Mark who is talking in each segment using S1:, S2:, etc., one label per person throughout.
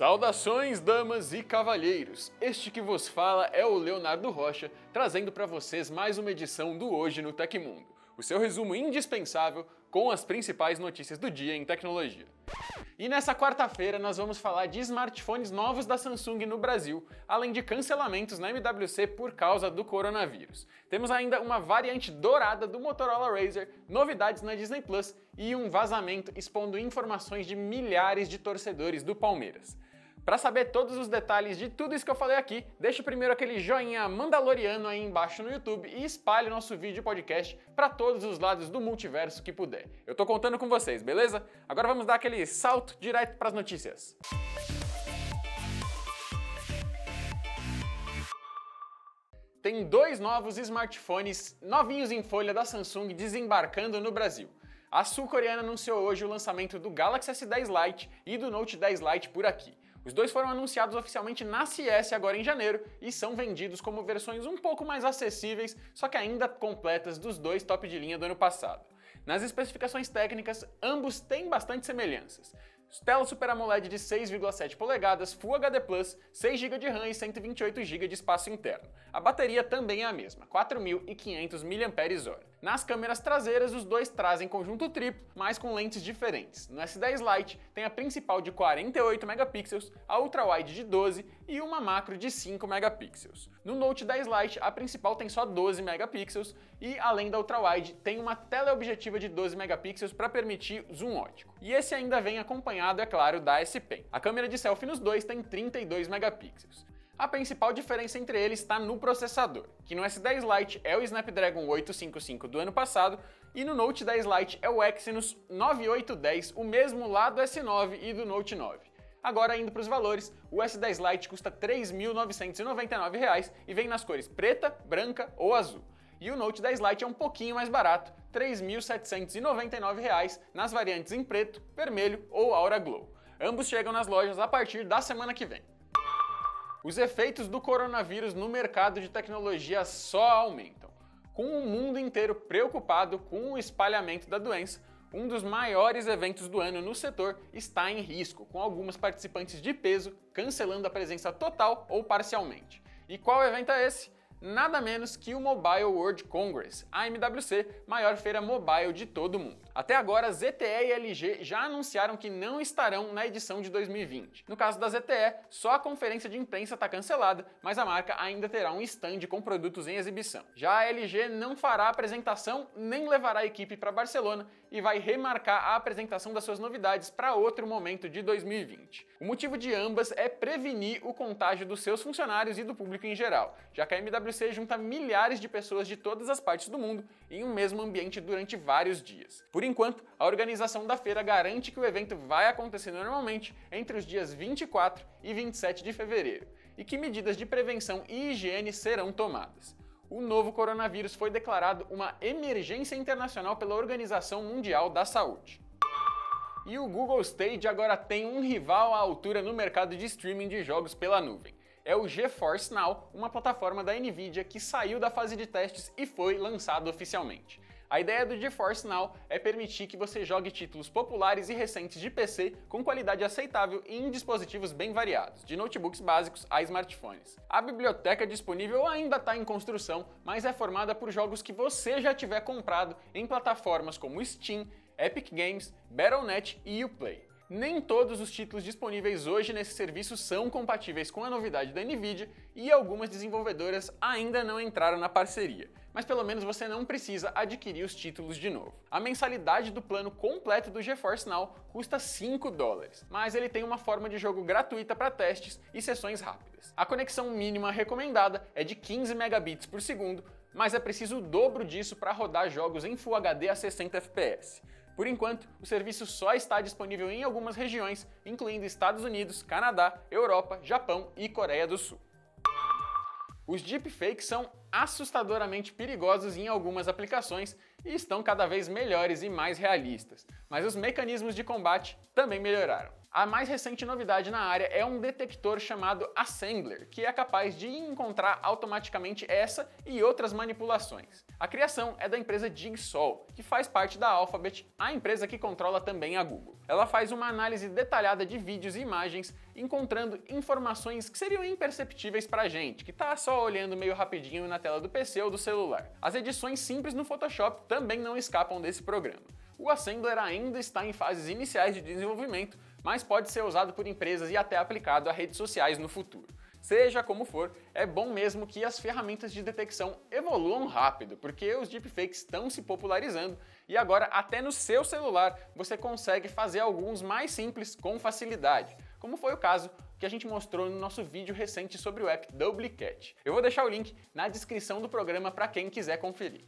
S1: Saudações, damas e cavalheiros! Este que vos fala é o Leonardo Rocha, trazendo para vocês mais uma edição do Hoje no Tecmundo, o seu resumo indispensável com as principais notícias do dia em tecnologia. E nessa quarta-feira nós vamos falar de smartphones novos da Samsung no Brasil, além de cancelamentos na MWC por causa do coronavírus. Temos ainda uma variante dourada do Motorola Razr, novidades na Disney Plus e um vazamento expondo informações de milhares de torcedores do Palmeiras. Para saber todos os detalhes de tudo isso que eu falei aqui, deixa primeiro aquele joinha mandaloriano aí embaixo no YouTube e espalhe o nosso vídeo podcast para todos os lados do multiverso que puder. Eu tô contando com vocês, beleza? Agora vamos dar aquele salto direto para as notícias. Tem dois novos smartphones novinhos em folha da Samsung desembarcando no Brasil. A sul-coreana anunciou hoje o lançamento do Galaxy S10 Lite e do Note 10 Lite por aqui. Os dois foram anunciados oficialmente na CS agora em janeiro e são vendidos como versões um pouco mais acessíveis, só que ainda completas dos dois top de linha do ano passado. Nas especificações técnicas, ambos têm bastante semelhanças. Tela Super AMOLED de 6,7 polegadas, Full HD+, 6 GB de RAM e 128 GB de espaço interno. A bateria também é a mesma, 4.500 mAh. Nas câmeras traseiras, os dois trazem conjunto triplo, mas com lentes diferentes. No S10 Lite tem a principal de 48 megapixels, a ultra-wide de 12 e uma macro de 5 megapixels. No Note 10 Lite, a principal tem só 12 megapixels e, além da ultra-wide, tem uma teleobjetiva de 12 megapixels para permitir zoom ótico. E esse ainda vem acompanhado, é claro, da S Pen. A câmera de selfie nos dois tem 32 megapixels. A principal diferença entre eles está no processador, que no S10 Lite é o Snapdragon 855 do ano passado e no Note 10 Lite é o Exynos 9810, o mesmo lá do S9 e do Note 9. Agora, indo para os valores, o S10 Lite custa R$ 3.999 e vem nas cores preta, branca ou azul. E o Note 10 Lite é um pouquinho mais barato, R$ 3.799 nas variantes em preto, vermelho ou Aura Glow. Ambos chegam nas lojas a partir da semana que vem. Os efeitos do coronavírus no mercado de tecnologia só aumentam. Com o mundo inteiro preocupado com o espalhamento da doença, um dos maiores eventos do ano no setor está em risco, com algumas participantes de peso cancelando a presença total ou parcialmente. E qual evento é esse? Nada menos que o Mobile World Congress, a MWC, maior feira mobile de todo o mundo. Até agora, ZTE e LG já anunciaram que não estarão na edição de 2020. No caso da ZTE, só a conferência de imprensa está cancelada, mas a marca ainda terá um stand com produtos em exibição. Já a LG não fará apresentação nem levará a equipe para Barcelona e vai remarcar a apresentação das suas novidades para outro momento de 2020. O motivo de ambas é prevenir o contágio dos seus funcionários e do público em geral, já que a MWC junta milhares de pessoas de todas as partes do mundo em um mesmo ambiente durante vários dias. Por enquanto, a organização da feira garante que o evento vai acontecer normalmente entre os dias 24 e 27 de fevereiro e que medidas de prevenção e higiene serão tomadas o novo coronavírus foi declarado uma emergência internacional pela Organização Mundial da Saúde. E o Google Stage agora tem um rival à altura no mercado de streaming de jogos pela nuvem. É o GeForce Now, uma plataforma da Nvidia que saiu da fase de testes e foi lançado oficialmente. A ideia do GeForce Now é permitir que você jogue títulos populares e recentes de PC com qualidade aceitável e em dispositivos bem variados, de notebooks básicos a smartphones. A biblioteca disponível ainda está em construção, mas é formada por jogos que você já tiver comprado em plataformas como Steam, Epic Games, Battle.net e Uplay. Nem todos os títulos disponíveis hoje nesse serviço são compatíveis com a novidade da Nvidia e algumas desenvolvedoras ainda não entraram na parceria, mas pelo menos você não precisa adquirir os títulos de novo. A mensalidade do plano completo do GeForce Now custa 5 dólares, mas ele tem uma forma de jogo gratuita para testes e sessões rápidas. A conexão mínima recomendada é de 15 megabits por segundo, mas é preciso o dobro disso para rodar jogos em Full HD a 60 FPS. Por enquanto, o serviço só está disponível em algumas regiões, incluindo Estados Unidos, Canadá, Europa, Japão e Coreia do Sul. Os deepfakes são assustadoramente perigosos em algumas aplicações e estão cada vez melhores e mais realistas, mas os mecanismos de combate também melhoraram. A mais recente novidade na área é um detector chamado Assembler, que é capaz de encontrar automaticamente essa e outras manipulações. A criação é da empresa Jigsaw, que faz parte da Alphabet, a empresa que controla também a Google. Ela faz uma análise detalhada de vídeos e imagens, encontrando informações que seriam imperceptíveis pra gente, que tá só olhando meio rapidinho na tela do PC ou do celular. As edições simples no Photoshop também não escapam desse programa. O Assembler ainda está em fases iniciais de desenvolvimento, mas pode ser usado por empresas e até aplicado a redes sociais no futuro. Seja como for, é bom mesmo que as ferramentas de detecção evoluam rápido, porque os deepfakes estão se popularizando e agora até no seu celular você consegue fazer alguns mais simples com facilidade, como foi o caso que a gente mostrou no nosso vídeo recente sobre o app Doublecat. Eu vou deixar o link na descrição do programa para quem quiser conferir.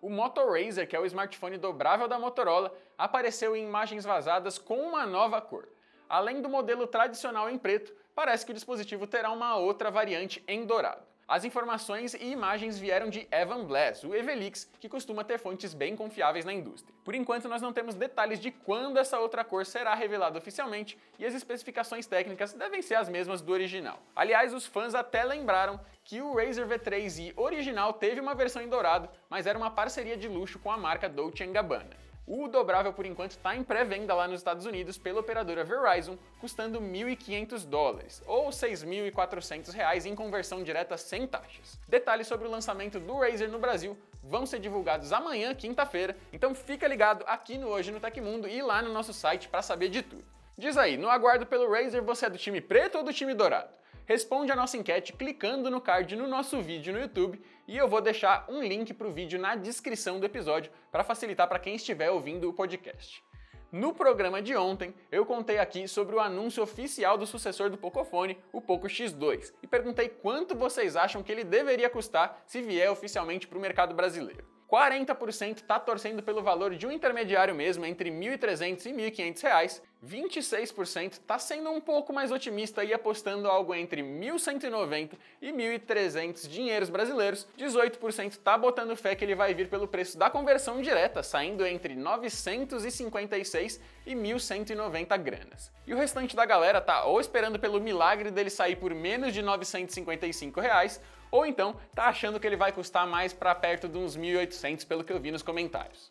S1: O Moto Razr, que é o smartphone dobrável da Motorola, apareceu em imagens vazadas com uma nova cor. Além do modelo tradicional em preto, parece que o dispositivo terá uma outra variante em dourado. As informações e imagens vieram de Evan Blass, o Evelix, que costuma ter fontes bem confiáveis na indústria. Por enquanto, nós não temos detalhes de quando essa outra cor será revelada oficialmente e as especificações técnicas devem ser as mesmas do original. Aliás, os fãs até lembraram que o Razer V3i original teve uma versão em dourado, mas era uma parceria de luxo com a marca Dolce Gabbana. O dobrável, por enquanto, está em pré-venda lá nos Estados Unidos pela operadora Verizon, custando 1.500 dólares, ou 6.400 reais em conversão direta sem taxas. Detalhes sobre o lançamento do Razer no Brasil vão ser divulgados amanhã, quinta-feira, então fica ligado aqui no Hoje no Tecmundo e lá no nosso site para saber de tudo. Diz aí, no aguardo pelo Razer você é do time preto ou do time dourado? responde a nossa enquete clicando no card no nosso vídeo no YouTube e eu vou deixar um link para o vídeo na descrição do episódio para facilitar para quem estiver ouvindo o podcast. No programa de ontem, eu contei aqui sobre o anúncio oficial do sucessor do Pocophone, o Poco X2, e perguntei quanto vocês acham que ele deveria custar se vier oficialmente para o mercado brasileiro. 40% está torcendo pelo valor de um intermediário mesmo, entre R$ 1.300 e R$ 1.500, 26% está sendo um pouco mais otimista e apostando algo entre 1.190 e 1.300 dinheiros brasileiros, 18% está botando fé que ele vai vir pelo preço da conversão direta, saindo entre 956 e 1.190 granas. E o restante da galera tá ou esperando pelo milagre dele sair por menos de 955 reais, ou então tá achando que ele vai custar mais para perto de uns 1.800 pelo que eu vi nos comentários.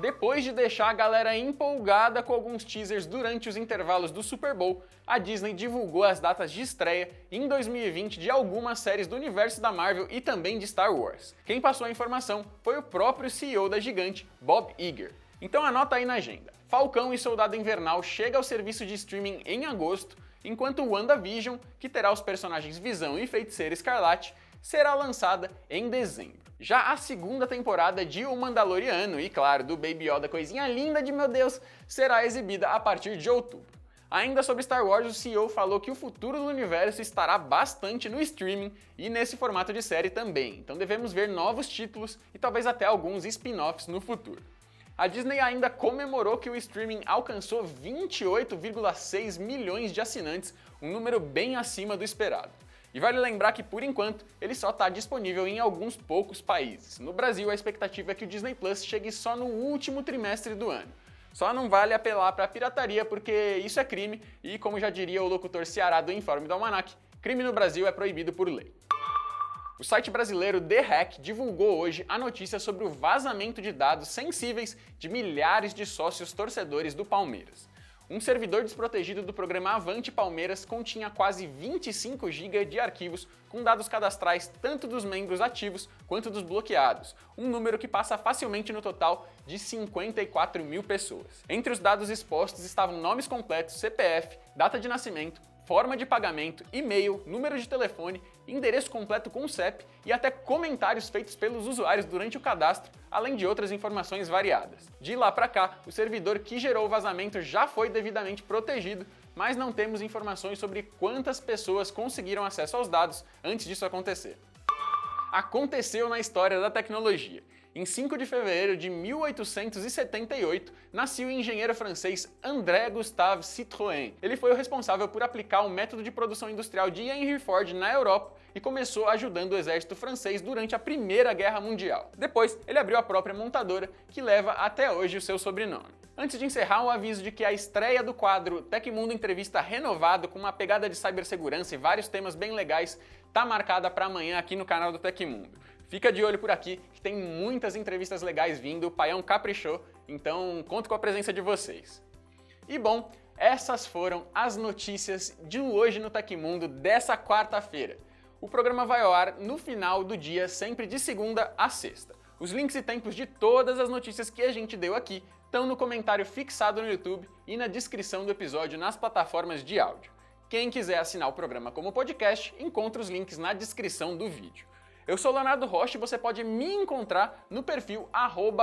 S1: Depois de deixar a galera empolgada com alguns teasers durante os intervalos do Super Bowl, a Disney divulgou as datas de estreia em 2020 de algumas séries do universo da Marvel e também de Star Wars. Quem passou a informação foi o próprio CEO da gigante, Bob Iger. Então anota aí na agenda. Falcão e Soldado Invernal chega ao serviço de streaming em agosto, enquanto WandaVision, que terá os personagens Visão e Feiticeira Escarlate, será lançada em dezembro. Já a segunda temporada de O Mandaloriano e, claro, do Baby Yoda, coisinha linda de meu Deus, será exibida a partir de outubro. Ainda sobre Star Wars, o CEO falou que o futuro do universo estará bastante no streaming e nesse formato de série também, então devemos ver novos títulos e talvez até alguns spin-offs no futuro. A Disney ainda comemorou que o streaming alcançou 28,6 milhões de assinantes, um número bem acima do esperado. E vale lembrar que, por enquanto, ele só está disponível em alguns poucos países. No Brasil, a expectativa é que o Disney Plus chegue só no último trimestre do ano. Só não vale apelar para a pirataria porque isso é crime e, como já diria o locutor Ceará do Informe do Almanac, crime no Brasil é proibido por lei. O site brasileiro The Hack divulgou hoje a notícia sobre o vazamento de dados sensíveis de milhares de sócios torcedores do Palmeiras. Um servidor desprotegido do programa Avante Palmeiras continha quase 25 GB de arquivos com dados cadastrais tanto dos membros ativos quanto dos bloqueados, um número que passa facilmente no total de 54 mil pessoas. Entre os dados expostos estavam nomes completos, CPF, data de nascimento, forma de pagamento, e-mail, número de telefone, endereço completo com CEP e até comentários feitos pelos usuários durante o cadastro, além de outras informações variadas. De lá para cá, o servidor que gerou o vazamento já foi devidamente protegido, mas não temos informações sobre quantas pessoas conseguiram acesso aos dados antes disso acontecer. Aconteceu na história da tecnologia. Em 5 de fevereiro de 1878, nasceu o engenheiro francês André Gustave Citroën. Ele foi o responsável por aplicar o método de produção industrial de Henry Ford na Europa e começou ajudando o exército francês durante a Primeira Guerra Mundial. Depois, ele abriu a própria montadora, que leva até hoje o seu sobrenome. Antes de encerrar, um aviso de que a estreia do quadro Tecmundo Entrevista renovado, com uma pegada de cibersegurança e vários temas bem legais, está marcada para amanhã aqui no canal do Tecmundo. Fica de olho por aqui, que tem muitas entrevistas legais vindo, o Paião caprichou, então conto com a presença de vocês. E bom, essas foram as notícias de hoje no Tecmundo dessa quarta-feira. O programa vai ao ar no final do dia, sempre de segunda a sexta. Os links e tempos de todas as notícias que a gente deu aqui estão no comentário fixado no YouTube e na descrição do episódio nas plataformas de áudio. Quem quiser assinar o programa como podcast, encontra os links na descrição do vídeo. Eu sou Leonardo Rocha e você pode me encontrar no perfil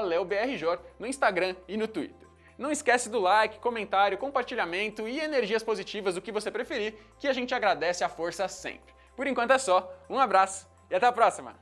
S1: leobrjor no Instagram e no Twitter. Não esquece do like, comentário, compartilhamento e energias positivas, o que você preferir, que a gente agradece a força sempre. Por enquanto é só, um abraço e até a próxima!